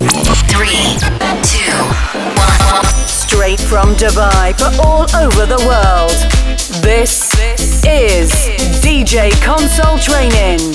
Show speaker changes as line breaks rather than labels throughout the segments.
Three, two, one. Straight from Dubai for all over the world. This is DJ Console Training.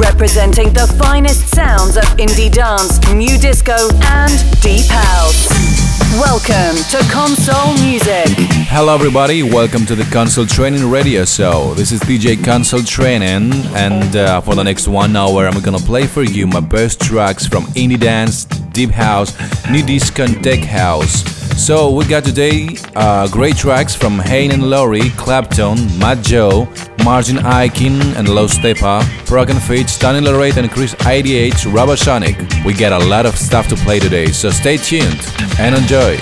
Representing the finest sounds of indie dance, nu disco, and deep house. Welcome to Console Music.
Hello, everybody. Welcome to the Console Training Radio Show. This is DJ Console Training, and uh, for the next one hour, I'm gonna play for you my best tracks from indie dance, deep house, nu disco, and tech house. So we got today uh, great tracks from Hayne and Laurie, Claptone, Matt Joe, Martin Ikin and Los Tepa, Prok and Fitch, Danny Lorette and Chris IDH, Robosonic. We got a lot of stuff to play today, so stay tuned and enjoy.